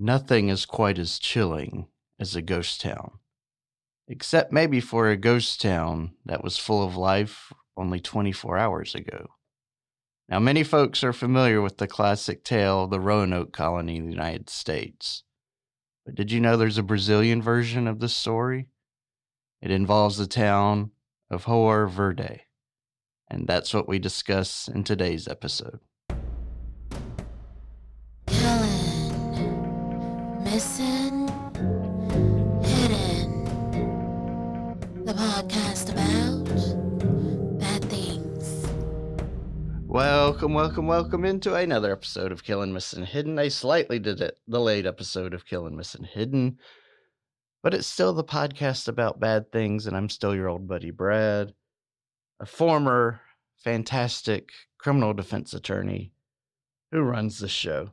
Nothing is quite as chilling as a ghost town, except maybe for a ghost town that was full of life only 24 hours ago. Now, many folks are familiar with the classic tale of the Roanoke colony in the United States. But did you know there's a Brazilian version of this story? It involves the town of João Verde. And that's what we discuss in today's episode. Missing, hidden. The podcast about bad things. Welcome, welcome, welcome into another episode of Killing Missing Hidden. I slightly did it, the late episode of Killing Missing Hidden, but it's still the podcast about bad things, and I'm still your old buddy Brad, a former fantastic criminal defense attorney who runs the show.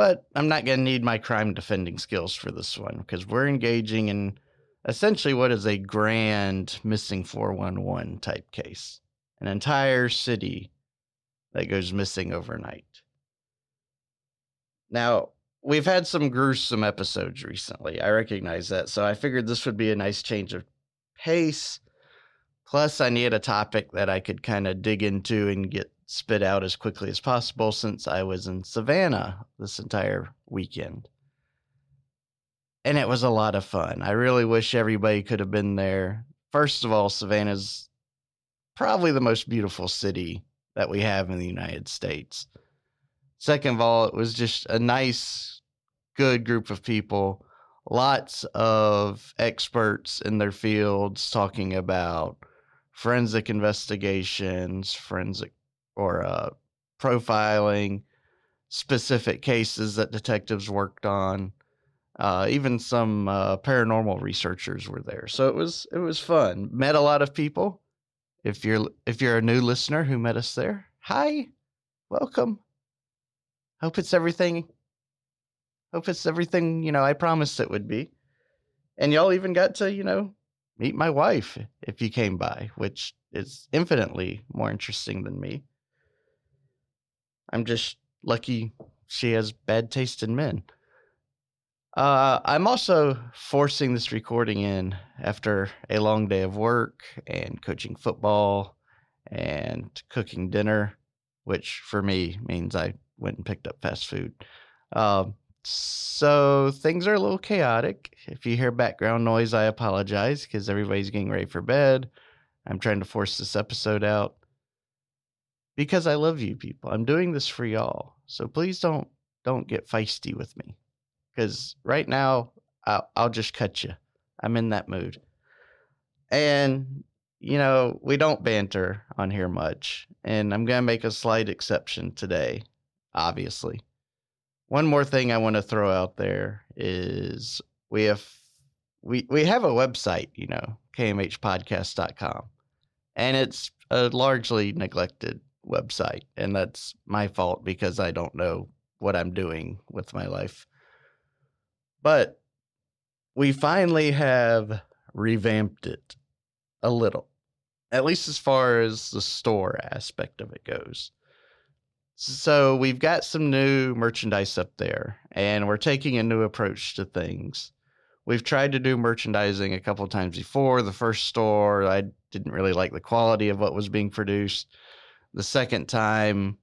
But I'm not going to need my crime defending skills for this one because we're engaging in essentially what is a grand missing 411 type case. An entire city that goes missing overnight. Now, we've had some gruesome episodes recently. I recognize that. So I figured this would be a nice change of pace. Plus, I need a topic that I could kind of dig into and get spit out as quickly as possible since I was in Savannah this entire weekend. And it was a lot of fun. I really wish everybody could have been there. First of all, Savannah's probably the most beautiful city that we have in the United States. Second of all, it was just a nice, good group of people. Lots of experts in their fields talking about forensic investigations, forensic or uh, profiling, specific cases that detectives worked on. Uh, even some uh, paranormal researchers were there, so it was it was fun. Met a lot of people. If you're if you're a new listener who met us there, hi, welcome. Hope it's everything. Hope it's everything you know I promised it would be. And y'all even got to you know meet my wife if you came by, which is infinitely more interesting than me. I'm just lucky she has bad taste in men. Uh, I'm also forcing this recording in after a long day of work and coaching football and cooking dinner, which for me means I went and picked up fast food. Um, so things are a little chaotic. If you hear background noise, I apologize because everybody's getting ready for bed. I'm trying to force this episode out because I love you people. I'm doing this for y'all. So please don't don't get feisty with me because right now I'll, I'll just cut you. I'm in that mood. And, you know, we don't banter on here much. And I'm going to make a slight exception today, obviously. One more thing I want to throw out there is we have we we have a website, you know, kmhpodcast.com. And it's a largely neglected website, and that's my fault because I don't know what I'm doing with my life. But we finally have revamped it a little, at least as far as the store aspect of it goes. So we've got some new merchandise up there, and we're taking a new approach to things. We've tried to do merchandising a couple times before. The first store, I didn't really like the quality of what was being produced. The second time,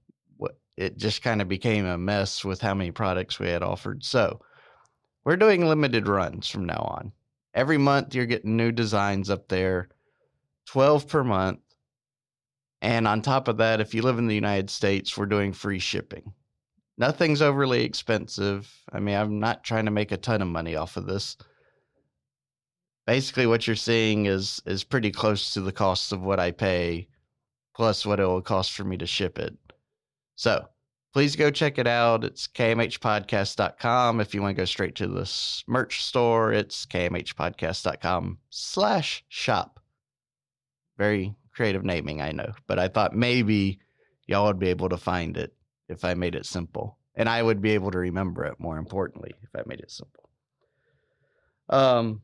it just kind of became a mess with how many products we had offered. So we're doing limited runs from now on. Every month, you're getting new designs up there, 12 per month. And on top of that, if you live in the United States, we're doing free shipping. Nothing's overly expensive. I mean, I'm not trying to make a ton of money off of this. Basically, what you're seeing is is pretty close to the cost of what I pay, plus what it will cost for me to ship it. So please go check it out. It's kmhpodcast.com. If you want to go straight to the merch store, it's kmhpodcast.com slash shop. Very creative naming, I know, but I thought maybe y'all would be able to find it if I made it simple. And I would be able to remember it more importantly if I made it simple. Um,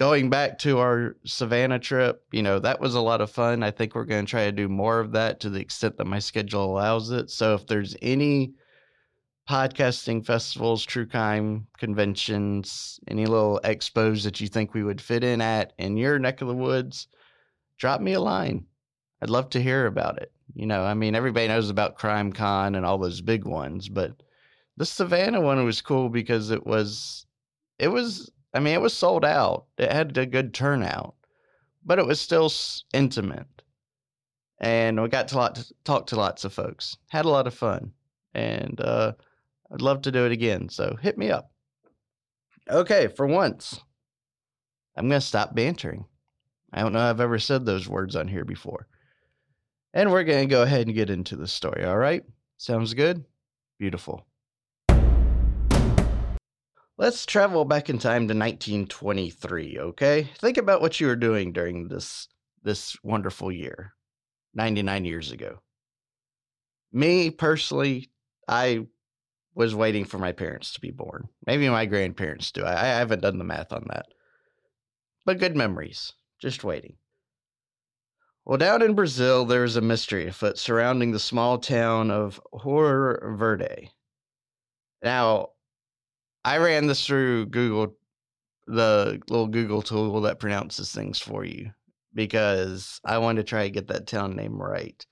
going back to our Savannah trip, you know, that was a lot of fun. I think we're going to try to do more of that to the extent that my schedule allows it. So if there's any podcasting festivals, true crime conventions, any little expos that you think we would fit in at in your neck of the woods, drop me a line. I'd love to hear about it. You know, I mean, everybody knows about Crime Con and all those big ones, but the Savannah one was cool because it was, it was, I mean, it was sold out. It had a good turnout, but it was still intimate. And we got to lot talk to lots of folks. Had a lot of fun, and uh, I'd love to do it again. So hit me up. Okay, for once, I'm gonna stop bantering. I don't know I've ever said those words on here before. And we're going to go ahead and get into the story, all right? Sounds good? Beautiful. Let's travel back in time to 1923, okay? Think about what you were doing during this this wonderful year, 99 years ago. Me personally, I was waiting for my parents to be born. Maybe my grandparents do. I, I haven't done the math on that. But good memories. Just waiting. Well, down in Brazil, there is a mystery afoot surrounding the small town of Hoer Verde. Now, I ran this through Google, the little Google tool that pronounces things for you, because I wanted to try to get that town name right.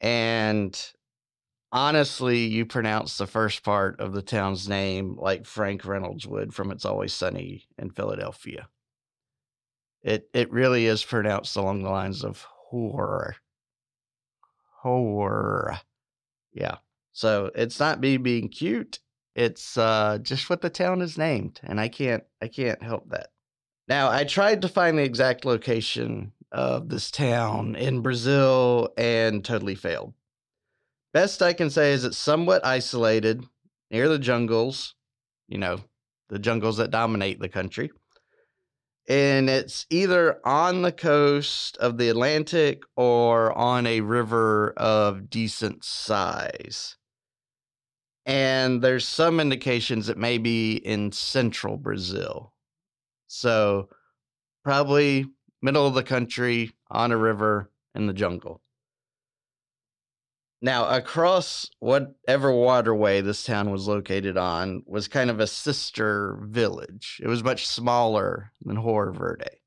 And honestly, you pronounce the first part of the town's name like Frank Reynolds would from It's Always Sunny in Philadelphia. It it really is pronounced along the lines of horror. Horror. Yeah. So it's not me being cute. It's uh just what the town is named, and I can't I can't help that. Now I tried to find the exact location of this town in Brazil and totally failed. Best I can say is it's somewhat isolated near the jungles, you know, the jungles that dominate the country and it's either on the coast of the Atlantic or on a river of decent size. And there's some indications it may be in central Brazil. So, probably middle of the country on a river in the jungle. Now, across whatever waterway this town was located on was kind of a sister village. It was much smaller than Hoer Verde.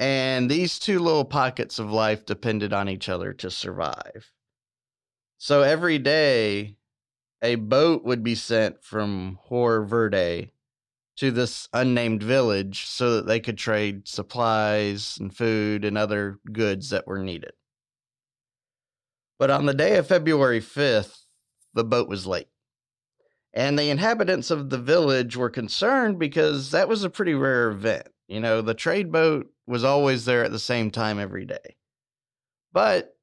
And these two little pockets of life depended on each other to survive. So every day, a boat would be sent from Hoer Verde to this unnamed village so that they could trade supplies and food and other goods that were needed. But on the day of February 5th, the boat was late. And the inhabitants of the village were concerned because that was a pretty rare event. You know, the trade boat was always there at the same time every day. But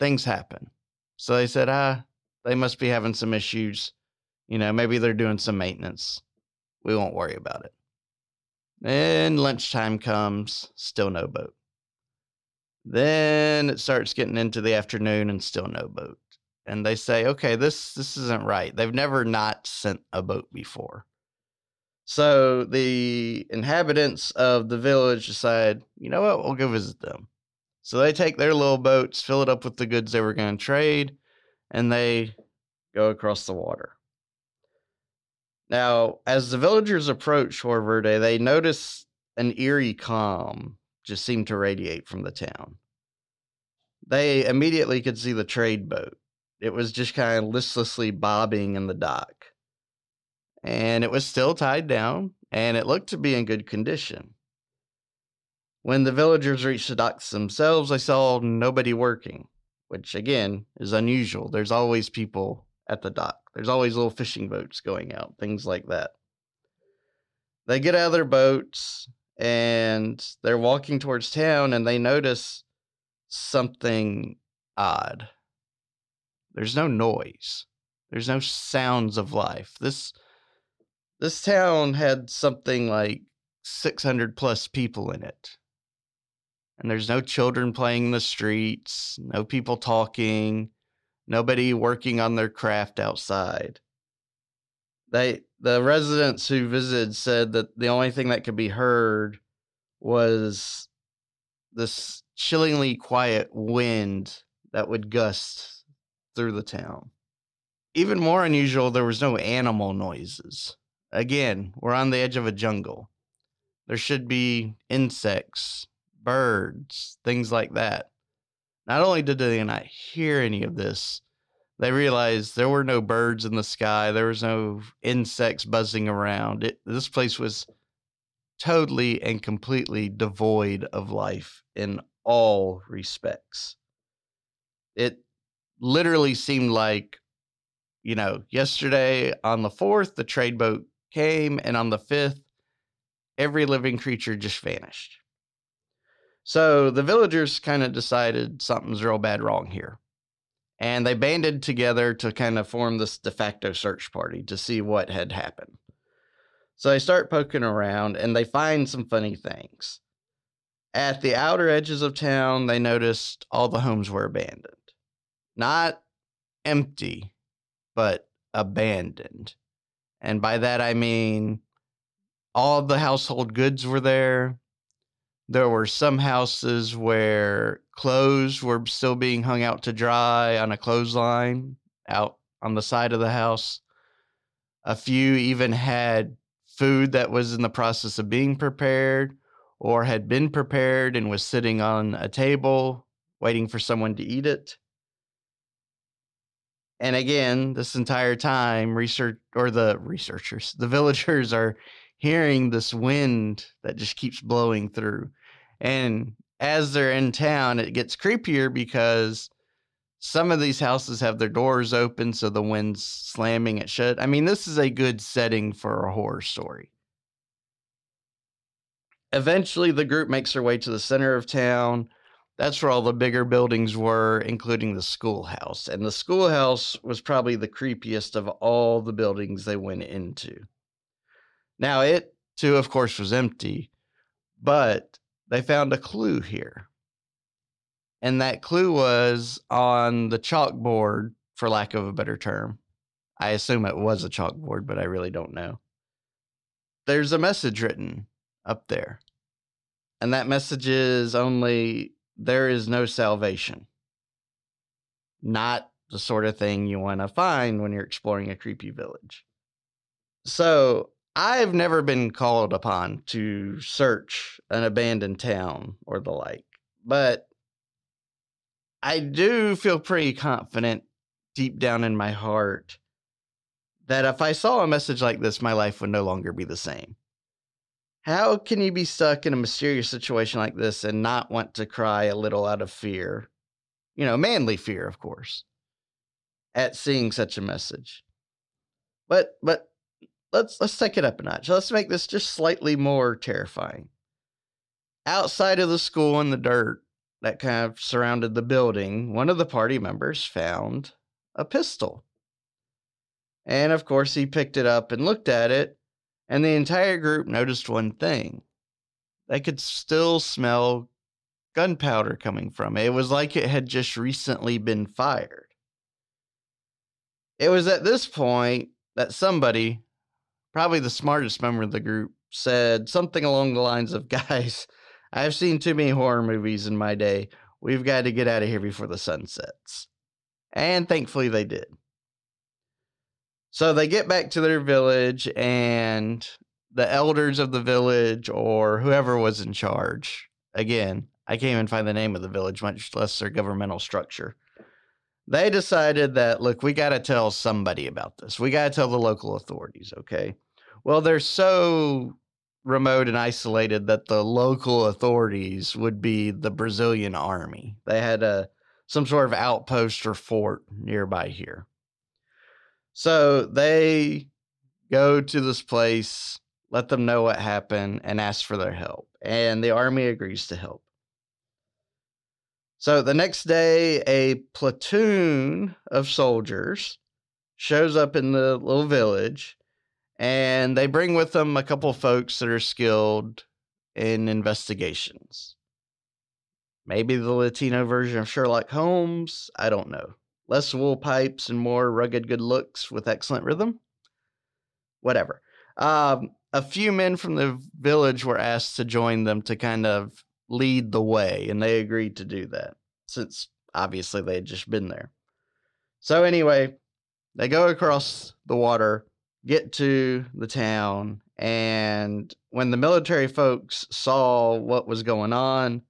things happen. So they said, ah, they must be having some issues. You know, maybe they're doing some maintenance. We won't worry about it. Then lunchtime comes, still no boat. Then it starts getting into the afternoon and still no boat. And they say, okay, this this isn't right. They've never not sent a boat before. So the inhabitants of the village decide, you know what, we'll go visit them. So they take their little boats, fill it up with the goods they were going to trade, and they go across the water. Now, as the villagers approach Hoer Verde, they notice an eerie calm just seemed to radiate from the town. They immediately could see the trade boat. It was just kind of listlessly bobbing in the dock. And it was still tied down, and it looked to be in good condition. When the villagers reached the docks themselves, they saw nobody working, which again is unusual. There's always people at the dock, there's always little fishing boats going out, things like that. They get out of their boats and they're walking towards town and they notice something odd. There's no noise. There's no sounds of life. This this town had something like 600 plus people in it. And there's no children playing in the streets, no people talking, nobody working on their craft outside. They the residents who visited said that the only thing that could be heard was this chillingly quiet wind that would gust through the town. even more unusual, there was no animal noises. Again, we're on the edge of a jungle. There should be insects, birds, things like that. Not only did they not hear any of this, they realized there were no birds in the sky, there was no insects buzzing around. It, this place was totally and completely devoid of life in all respects. It literally seemed like, you know, yesterday on the 4th, the trade boat came, and on the 5th, every living creature just vanished. So the villagers kind of decided something's real bad wrong here. And they banded together to kind of form this de facto search party to see what had happened. So they start poking around and they find some funny things. At the outer edges of town, they noticed all the homes were abandoned. Not empty, but abandoned. And by that I mean all the household goods were there. There were some houses where clothes were still being hung out to dry on a clothesline out on the side of the house. A few even had food that was in the process of being prepared or had been prepared and was sitting on a table waiting for someone to eat it. And again, this entire time, research or the researchers, the villagers are hearing this wind that just keeps blowing through. And as they're in town, it gets creepier because some of these houses have their doors open, so the wind's slamming it shut. I mean, this is a good setting for a horror story. Eventually, the group makes their way to the center of town. That's where all the bigger buildings were, including the schoolhouse. And the schoolhouse was probably the creepiest of all the buildings they went into. Now, it too, of course, was empty, but they found a clue here. And that clue was on the chalkboard, for lack of a better term. I assume it was a chalkboard, but I really don't know. There's a message written up there. And that message is only there is no salvation. Not the sort of thing you want to find when you're exploring a creepy village. So I've never been called upon to search an abandoned town or the like, but I do feel pretty confident deep down in my heart that if I saw a message like this, my life would no longer be the same. How can you be stuck in a mysterious situation like this and not want to cry a little out of fear? You know, manly fear, of course, at seeing such a message. But but let's let's take it up a notch. Let's make this just slightly more terrifying. Outside of the school in the dirt that kind of surrounded the building, one of the party members found a pistol. And of course, he picked it up and looked at it, and the entire group noticed one thing. They could still smell gunpowder coming from it. It was like it had just recently been fired. It was at this point that somebody probably the smartest member of the group, said something along the lines of Guys, I've seen too many horror movies in my day. We've got to get out of here before the sun sets. And thankfully they did. So they get back to their village, and the elders of the village, or whoever was in charge, again, I can't even find the name of the village, much less their governmental structure they decided that look we got to tell somebody about this we got to tell the local authorities okay well, they're so remote and isolated that the local authorities would be the Brazilian army. They had a some sort of outpost or fort nearby here. So they go to this place, let them know what happened, and ask for their help. And the army agrees to help. So the next day, a platoon of soldiers shows up in the little village and they bring with them a couple folks that are skilled in investigations. Maybe the Latino version of Sherlock Holmes. I don't know. Less wool pipes and more rugged good looks with excellent rhythm. Whatever. Um, a few men from the village were asked to join them to kind of lead the way, and they agreed to do that since obviously they had just been there. So, anyway, They go across the water, get to the town, and when the military folks saw what was going on,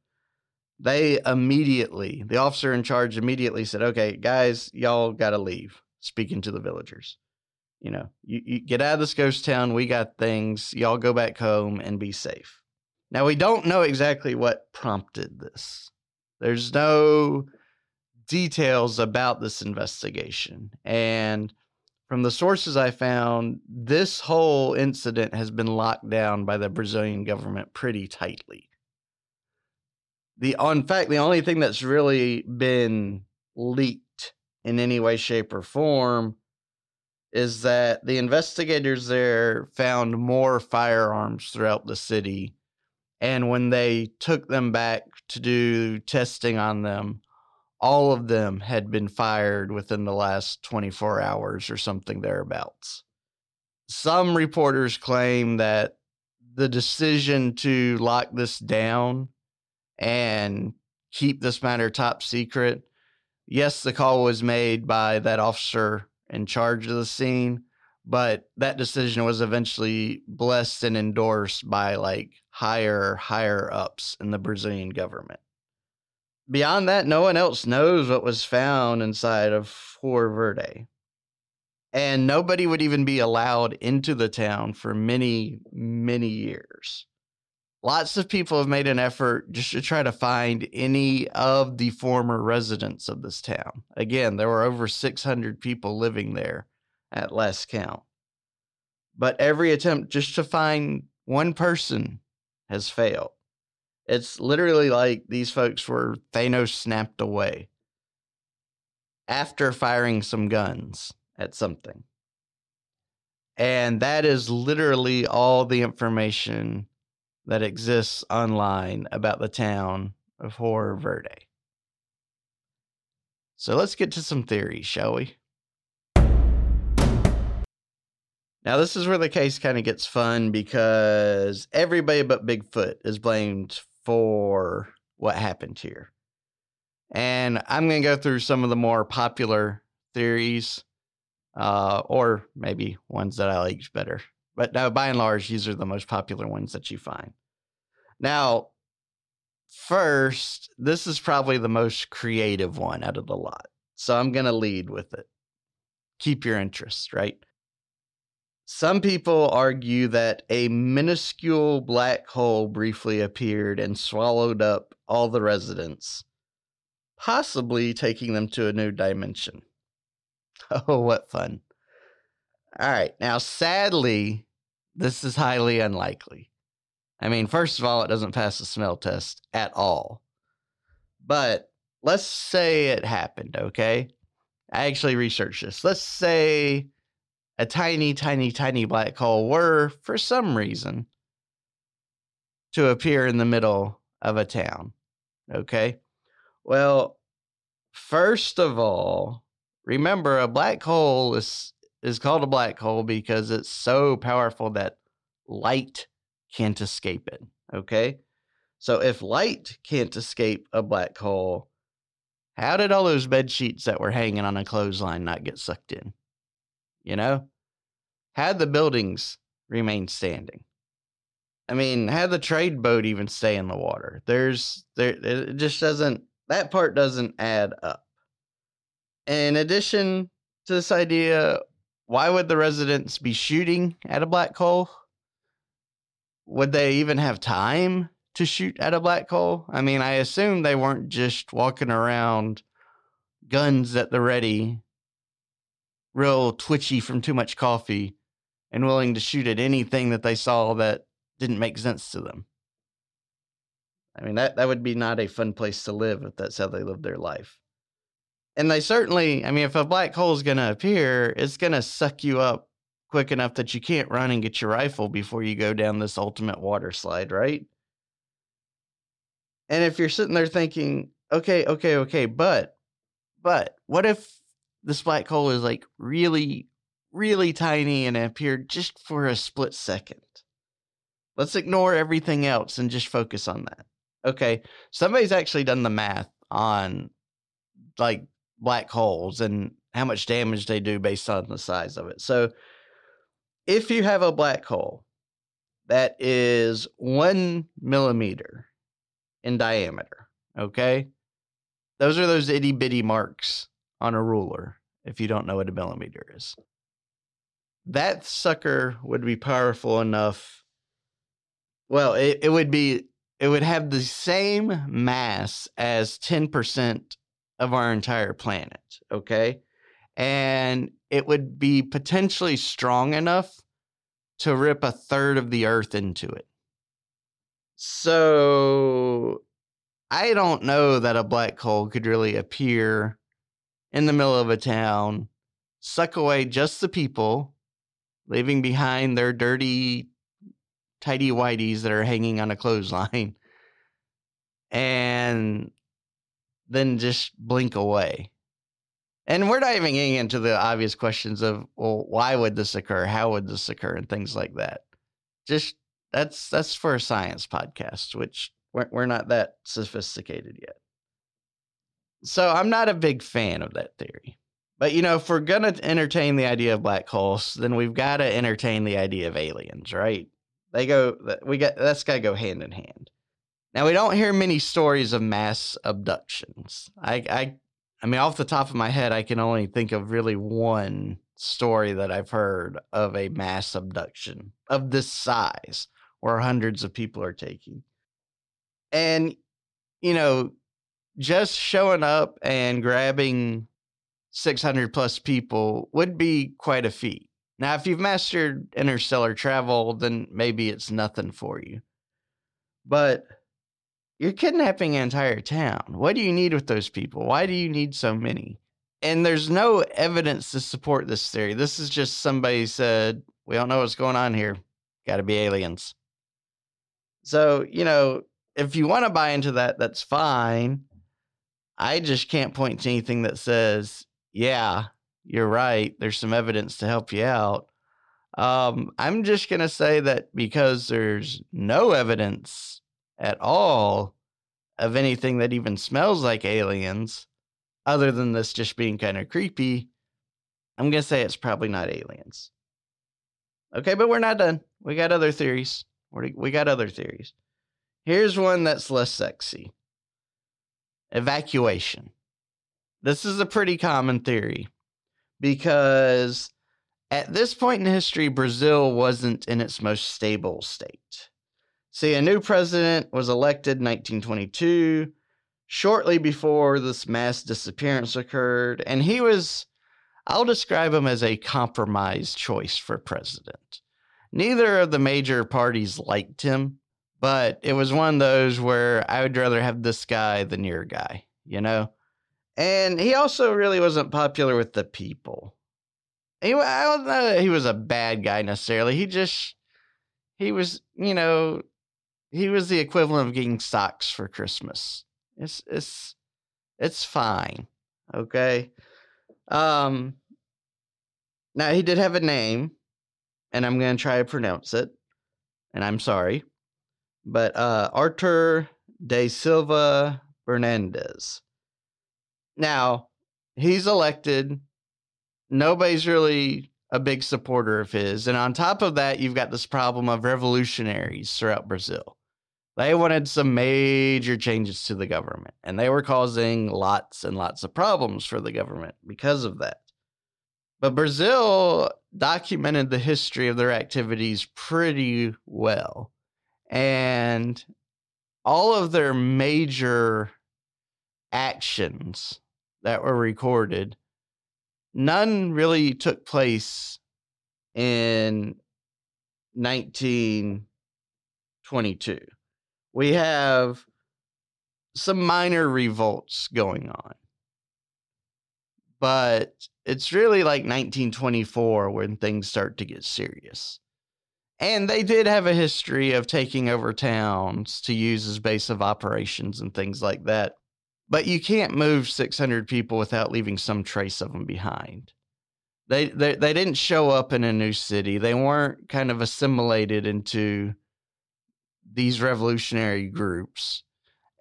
they immediately, the officer in charge immediately said, Okay, guys, y'all got to leave, speaking to the villagers. You know, you, you get out of this ghost town. We got things. Y'all go back home and be safe. Now, we don't know exactly what prompted this. There's no details about this investigation. And from the sources I found, this whole incident has been locked down by the Brazilian government pretty tightly. The in fact, the only thing that's really been leaked in any way, shape, or form is that the investigators there found more firearms throughout the city. And when they took them back to do testing on them, all of them had been fired within the last 24 hours or something thereabouts. Some reporters claim that the decision to lock this down and keep this matter top secret, yes, the call was made by that officer in charge of the scene, but that decision was eventually blessed and endorsed by like higher, higher ups in the Brazilian government beyond that, no one else knows what was found inside of Joao Verde. And nobody would even be allowed into the town for many, many years. Lots of people have made an effort just to try to find any of the former residents of this town. Again, there were over 600 people living there at last count. But every attempt just to find one person has failed. It's literally like these folks were Thanos snapped away after firing some guns at something. And that is literally all the information that exists online about the town of Joao Verde. So let's get to some theories, shall we? Now, this is where the case kind of gets fun because everybody but Bigfoot is blamed for what happened here. And I'm going to go through some of the more popular theories, uh, or maybe ones that I liked better. But no, by and large, these are the most popular ones that you find. Now, first, this is probably the most creative one out of the lot. So I'm going to lead with it. Keep your interest, right? Some people argue that a minuscule black hole briefly appeared and swallowed up all the residents, possibly taking them to a new dimension. Oh, what fun. All right. Now, sadly, this is highly unlikely. I mean, first of all, it doesn't pass the smell test at all. But let's say it happened, okay? I actually researched this. Let's say a tiny, tiny, tiny black hole were, for some reason, to appear in the middle of a town. Okay. Well, first of all, remember a black hole is is called a black hole because it's so powerful that light can't escape it. Okay. So if light can't escape a black hole, how did all those bed sheets that were hanging on a clothesline not get sucked in? You know? Had the buildings remained standing. I mean, had the trade boat even stay in the water? There's there it just doesn't that part doesn't add up. In addition to this idea, why would the residents be shooting at a black hole? Would they even have time to shoot at a black hole? I mean, I assume they weren't just walking around guns at the ready real twitchy from too much coffee and willing to shoot at anything that they saw that didn't make sense to them. I mean, that, that would be not a fun place to live if that's how they live their life. And they certainly, I mean, if a black hole is going to appear, it's going to suck you up quick enough that you can't run and get your rifle before you go down this ultimate water slide, right? And if you're sitting there thinking, okay, okay, okay, but, but what if this black hole is like really, really tiny and it appeared just for a split second. Let's ignore everything else and just focus on that. Okay, somebody's actually done the math on like black holes and how much damage they do based on the size of it. So if you have a black hole that is one millimeter in diameter, okay? Those are those itty bitty marks on a ruler, if you don't know what a millimeter is. That sucker would be powerful enough. Well, it, it would be, it would have the same mass as 10% of our entire planet, okay? And it would be potentially strong enough to rip a third of the earth into it. So I don't know that a black hole could really appear in the middle of a town, suck away just the people, leaving behind their dirty, tidy whiteys that are hanging on a clothesline, and then just blink away. And we're getting into the obvious questions of, well, why would this occur? How would this occur? And things like that. Just that's that's for a science podcast, which we're, we're not that sophisticated yet. So I'm not a big fan of that theory. But you know, if we're gonna entertain the idea of black holes, then we've got to entertain the idea of aliens, right? They go. We got that's got to go hand in hand. Now we don't hear many stories of mass abductions. I, I I mean, off the top of my head, I can only think of really one story that I've heard of a mass abduction of this size where hundreds of people are taking. And, you know, just showing up and grabbing 600 plus people would be quite a feat. Now, if you've mastered interstellar travel, then maybe it's nothing for you. But you're kidnapping an entire town. What do you need with those people? Why do you need so many? And there's no evidence to support this theory. This is just somebody said, we don't know what's going on here. Got to be aliens. So, you know, if you want to buy into that, that's fine. I just can't point to anything that says, yeah, you're right. There's some evidence to help you out. Um, I'm just going to say that because there's no evidence at all of anything that even smells like aliens, other than this just being kind of creepy, I'm going to say it's probably not aliens. Okay, but we're not done. We got other theories. We got other theories. Here's one that's less sexy evacuation. This is a pretty common theory because at this point in history, Brazil wasn't in its most stable state. See, a new president was elected in 1922, shortly before this mass disappearance occurred, and he was, I'll describe him as a compromise choice for president. Neither of the major parties liked him, but it was one of those where I would rather have this guy than your guy, you know? And he also really wasn't popular with the people. He, I don't know that he was a bad guy necessarily. He just, he was, you know, he was the equivalent of getting socks for Christmas. It's it's it's fine. Okay. Um now he did have a name, and I'm gonna try to pronounce it, and I'm sorry. But uh Arthur de Silva Fernandez. Now, he's elected. Nobody's really a big supporter of his. And on top of that, you've got this problem of revolutionaries throughout Brazil. They wanted some major changes to the government, and they were causing lots and lots of problems for the government because of that. But Brazil documented the history of their activities pretty well. And all of their major actions that were recorded, none really took place in 1922 we have some minor revolts going on. But it's really like 1924 when things start to get serious. And they did have a history of taking over towns to use as base of operations and things like that. But you can't move 600 people without leaving some trace of them behind. They, they they didn't show up in a new city. They weren't kind of assimilated into these revolutionary groups.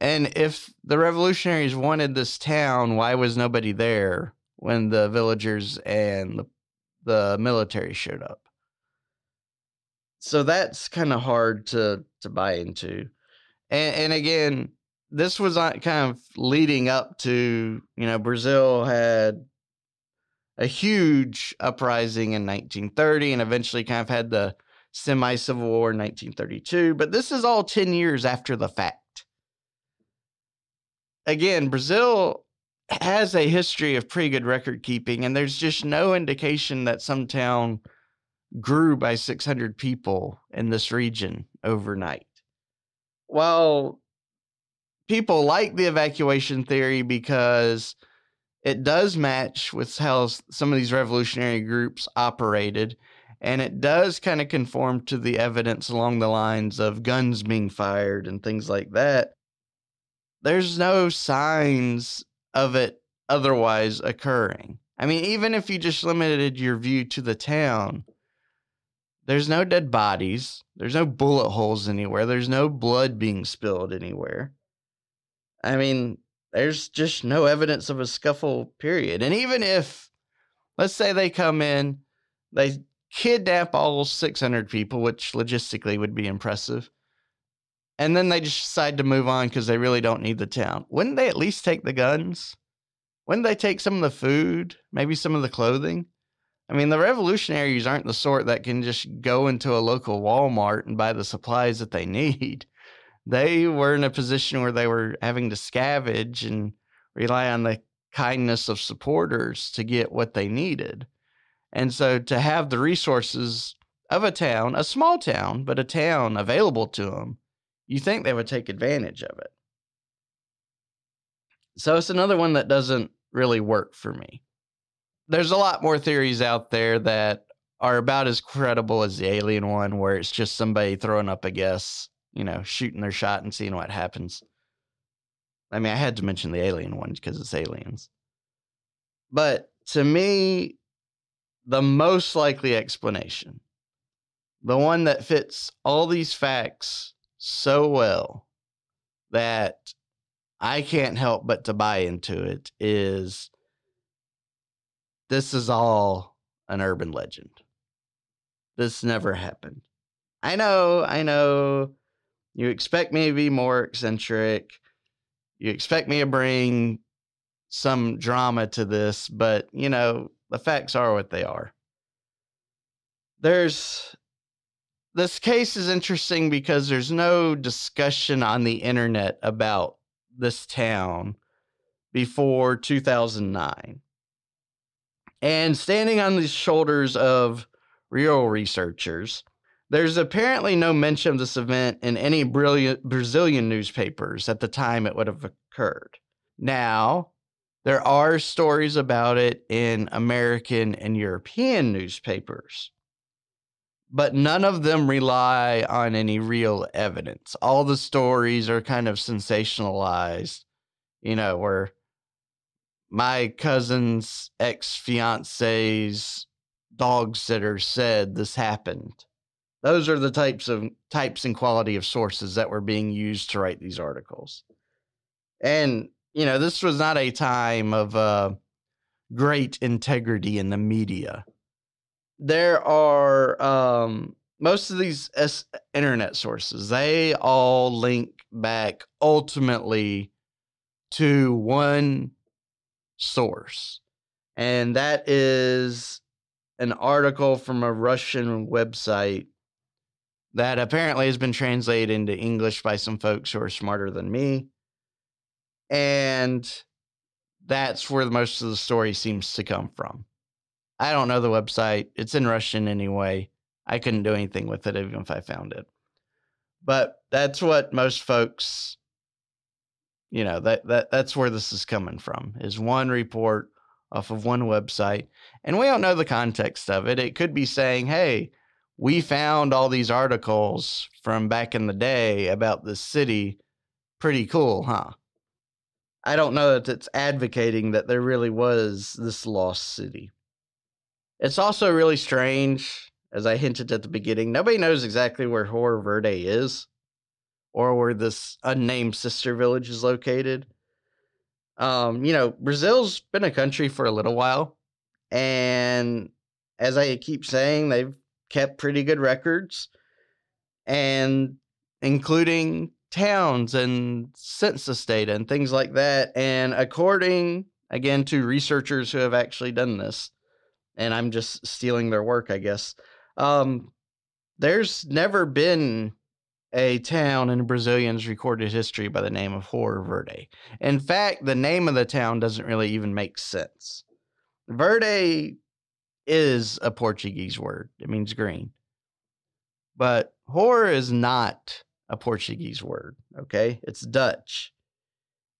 And if the revolutionaries wanted this town, why was nobody there when the villagers and the, the military showed up. So that's kind of hard to to buy into. And and again, this was kind of leading up to, you know, Brazil had a huge uprising in 1930 and eventually kind of had the semi civil war in 1932. But this is all 10 years after the fact. Again, Brazil has a history of pretty good record keeping, and there's just no indication that some town grew by 600 people in this region overnight. Well, people like the evacuation theory because it does match with how some of these revolutionary groups operated and it does kind of conform to the evidence along the lines of guns being fired and things like that there's no signs of it otherwise occurring i mean even if you just limited your view to the town there's no dead bodies there's no bullet holes anywhere there's no blood being spilled anywhere I mean, there's just no evidence of a scuffle, period. And even if, let's say they come in, they kidnap all 600 people, which logistically would be impressive, and then they just decide to move on because they really don't need the town, wouldn't they at least take the guns? Wouldn't they take some of the food, maybe some of the clothing? I mean, the revolutionaries aren't the sort that can just go into a local Walmart and buy the supplies that they need they were in a position where they were having to scavenge and rely on the kindness of supporters to get what they needed. And so to have the resources of a town, a small town, but a town available to them, you think they would take advantage of it. So it's another one that doesn't really work for me. There's a lot more theories out there that are about as credible as the alien one, where it's just somebody throwing up a guess you know, shooting their shot and seeing what happens. I mean, I had to mention the alien one because it's aliens. But to me, the most likely explanation, the one that fits all these facts so well that I can't help but to buy into it, is this is all an urban legend. This never happened. I know, I know you expect me to be more eccentric. You expect me to bring some drama to this, but you know, the facts are what they are. There's this case is interesting because there's no discussion on the internet about this town before 2009. And standing on the shoulders of real researchers, there's apparently no mention of this event in any brilliant Brazilian newspapers at the time it would have occurred. Now, there are stories about it in American and European newspapers, but none of them rely on any real evidence. All the stories are kind of sensationalized, you know, where my cousin's ex fiance's dog sitter said this happened those are the types of types and quality of sources that were being used to write these articles. And, you know, this was not a time of uh, great integrity in the media. There are um, most of these S- internet sources, they all link back ultimately to one source. And that is an article from a Russian website that apparently has been translated into English by some folks who are smarter than me. And that's where most of the story seems to come from. I don't know the website. It's in Russian anyway. I couldn't do anything with it even if I found it. But that's what most folks you know, that that that's where this is coming from. Is one report off of one website. And we don't know the context of it. It could be saying, "Hey, we found all these articles from back in the day about this city. Pretty cool, huh? I don't know that it's advocating that there really was this lost city. It's also really strange, as I hinted at the beginning, nobody knows exactly where Horror Verde is or where this unnamed sister village is located. Um, you know, Brazil's been a country for a little while, and as I keep saying, they've kept pretty good records, and including towns and census data and things like that. And according again to researchers who have actually done this, and I'm just stealing their work, I guess. Um, there's never been a town in Brazilian's recorded history by the name of Hoer Verde. In fact, the name of the town doesn't really even make sense. Verde is a Portuguese word, it means green. But hoer is not a Portuguese word, okay? It's Dutch.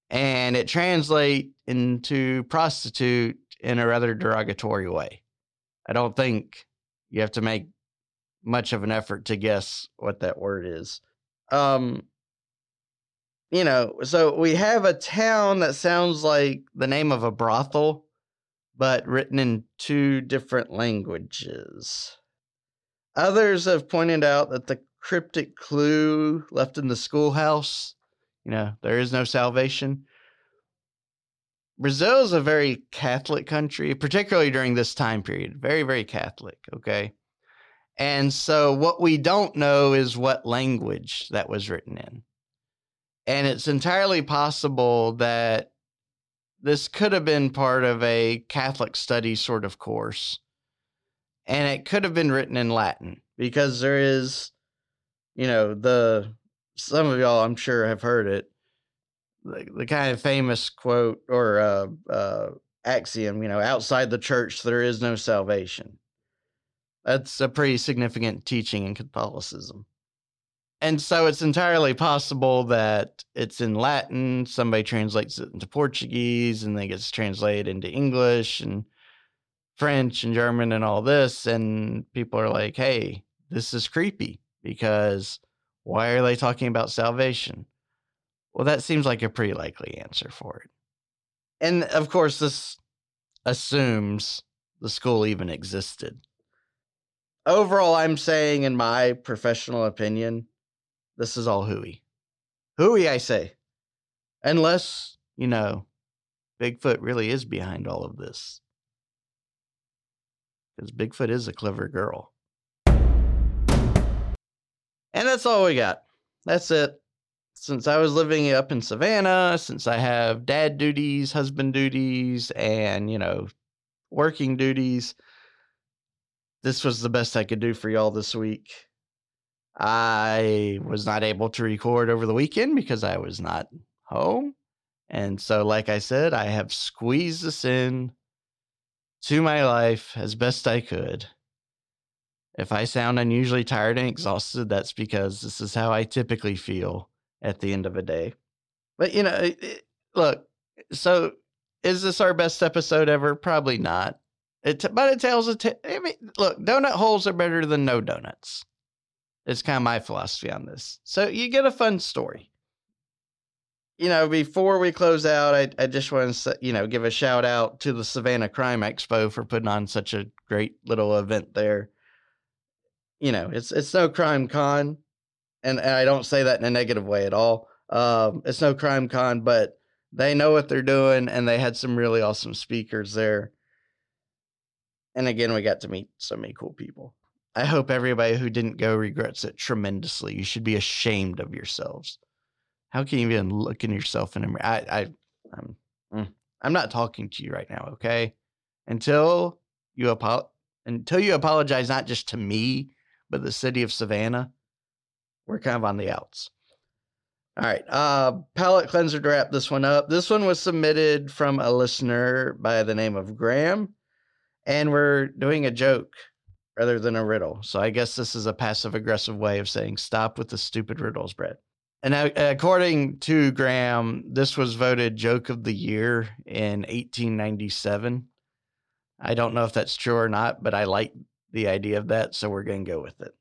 And it translates into prostitute in a rather derogatory way. I don't think you have to make much of an effort to guess what that word is. Um, you know, so we have a town that sounds like the name of a brothel, but written in two different languages. Others have pointed out that the cryptic clue left in the schoolhouse, you know, there is no salvation. Brazil is a very Catholic country, particularly during this time period. Very, very Catholic, okay? And so what we don't know is what language that was written in. And it's entirely possible that this could have been part of a Catholic study sort of course. And it could have been written in Latin because there is, you know, the, some of y'all I'm sure have heard it, the, the kind of famous quote or uh, uh, axiom, you know, outside the church, there is no salvation. That's a pretty significant teaching in Catholicism. And so it's entirely possible that it's in Latin, somebody translates it into Portuguese, and then gets translated into English and French and German and all this. And people are like, hey, this is creepy because why are they talking about salvation? Well, that seems like a pretty likely answer for it. And of course, this assumes the school even existed overall, I'm saying, in my professional opinion, this is all hooey. Hooey, I say. Unless, you know, Bigfoot really is behind all of this. Because Bigfoot is a clever girl. And that's all we got. That's it. Since I was living up in Savannah, since I have dad duties, husband duties, and, you know, working duties, this was the best I could do for y'all this week. I was not able to record over the weekend because I was not home. And so, like I said, I have squeezed this in to my life as best I could. If I sound unusually tired and exhausted, that's because this is how I typically feel at the end of a day. But, you know, look, so is this our best episode ever? Probably not. It, but it tells a. T- I mean, look, donut holes are better than no donuts. It's kind of my philosophy on this. So you get a fun story. You know, before we close out, I, I just want to, you know, give a shout out to the Savannah Crime Expo for putting on such a great little event there. You know, it's it's no CrimeCon, and, and I don't say that in a negative way at all. Um, it's no CrimeCon, but they know what they're doing, and they had some really awesome speakers there and again, we got to meet so many cool people. I hope everybody who didn't go regrets it tremendously. You should be ashamed of yourselves. How can you even look in yourself in a mirror? I, I, I'm, mm, I'm not talking to you right now. Okay, until you apo- until you apologize, not just to me, but the city of Savannah. We're kind of on the outs. All right, uh, palate cleanser to wrap this one up. This one was submitted from a listener by the name of Graham and we're doing a joke rather than a riddle. So I guess this is a passive aggressive way of saying stop with the stupid riddles, Brett. And according to Graham, this was voted joke of the year in 1897. I don't know if that's true or not, but I like the idea of that, so we're going to go with it.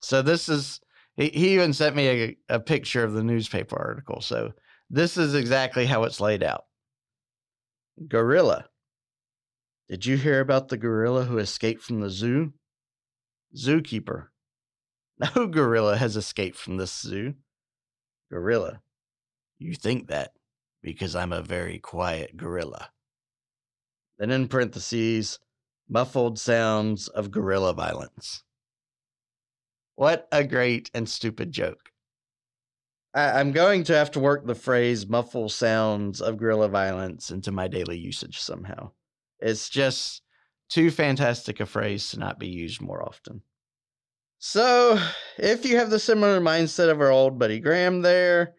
So this is he, even sent me a, a picture of the newspaper article. So this is exactly how it's laid out. Gorilla did you hear about the gorilla who escaped from the zoo? Zookeeper. No gorilla has escaped from this zoo. Gorilla. You think that. because I'm a very quiet gorilla. Then in parentheses, muffled sounds of gorilla violence. What a great and stupid joke. I, am going to have to work the phrase muffled sounds of gorilla violence into my daily usage somehow. It's just too fantastic a phrase to not be used more often. So, if you have the similar mindset of our old buddy Graham there,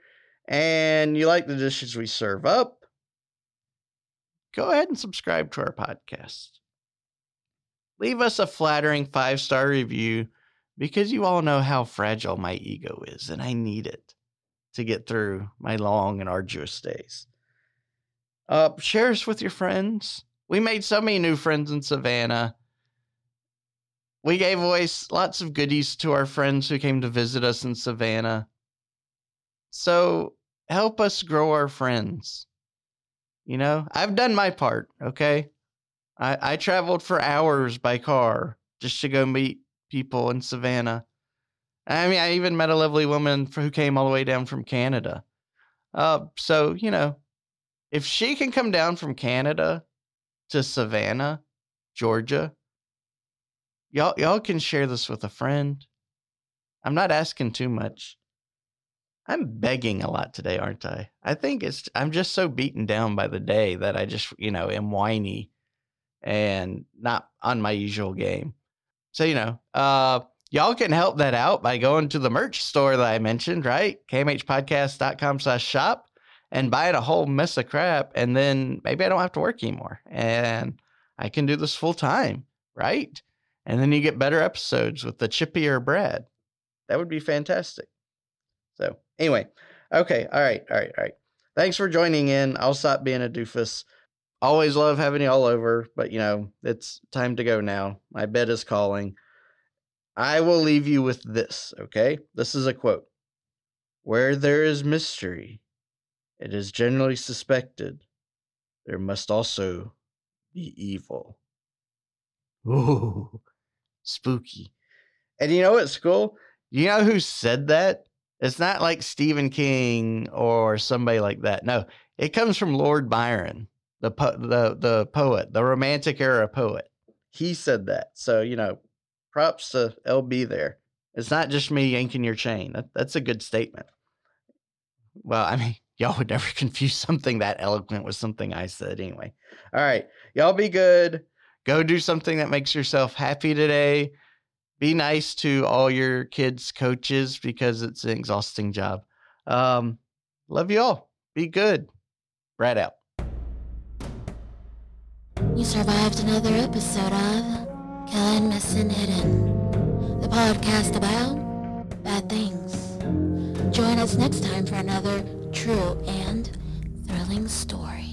and you like the dishes we serve up, go ahead and subscribe to our podcast. Leave us a flattering five star review because you all know how fragile my ego is, and I need it to get through my long and arduous days. Uh, share us with your friends. We made so many new friends in Savannah. We gave away lots of goodies to our friends who came to visit us in Savannah. So help us grow our friends. You know, I've done my part, okay? I, I traveled for hours by car just to go meet people in Savannah. I mean, I even met a lovely woman who came all the way down from Canada. Uh, so, you know, if she can come down from Canada to Savannah, Georgia, y'all y'all can share this with a friend. I'm not asking too much. I'm begging a lot today, aren't I? I think it's I'm just so beaten down by the day that I just, you know, am whiny and not on my usual game. So, you know, uh y'all can help that out by going to the merch store that I mentioned, right? kmhpodcast.com slash shop and buy it a whole mess of crap. And then maybe I don't have to work anymore and I can do this full time, right? And then you get better episodes with the chippier bread. That would be fantastic. So, anyway, okay, all right, all right, all right. Thanks for joining in. I'll stop being a doofus. Always love having you all over, but you know, it's time to go now. My bed is calling. I will leave you with this, okay? This is a quote. Where there is mystery, it is generally suspected there must also be evil. Ooh, spooky. And you know what's cool? You know who said that? It's not like Stephen King or somebody like that. No, it comes from Lord Byron, the po- the the poet, the Romantic era poet. He said that. So you know, props to LB there. It's not just me yanking your chain. That, that's a good statement. Well, I mean, y'all would never confuse something that eloquent with something I said anyway. All right, y'all be good. Go do something that makes yourself happy today be nice to all your kids' coaches because it's an exhausting job. Um, love you all. Be good. Brad out. You survived another episode of Killing, Missing, Hidden, the podcast about bad things. Join us next time for another true and thrilling story.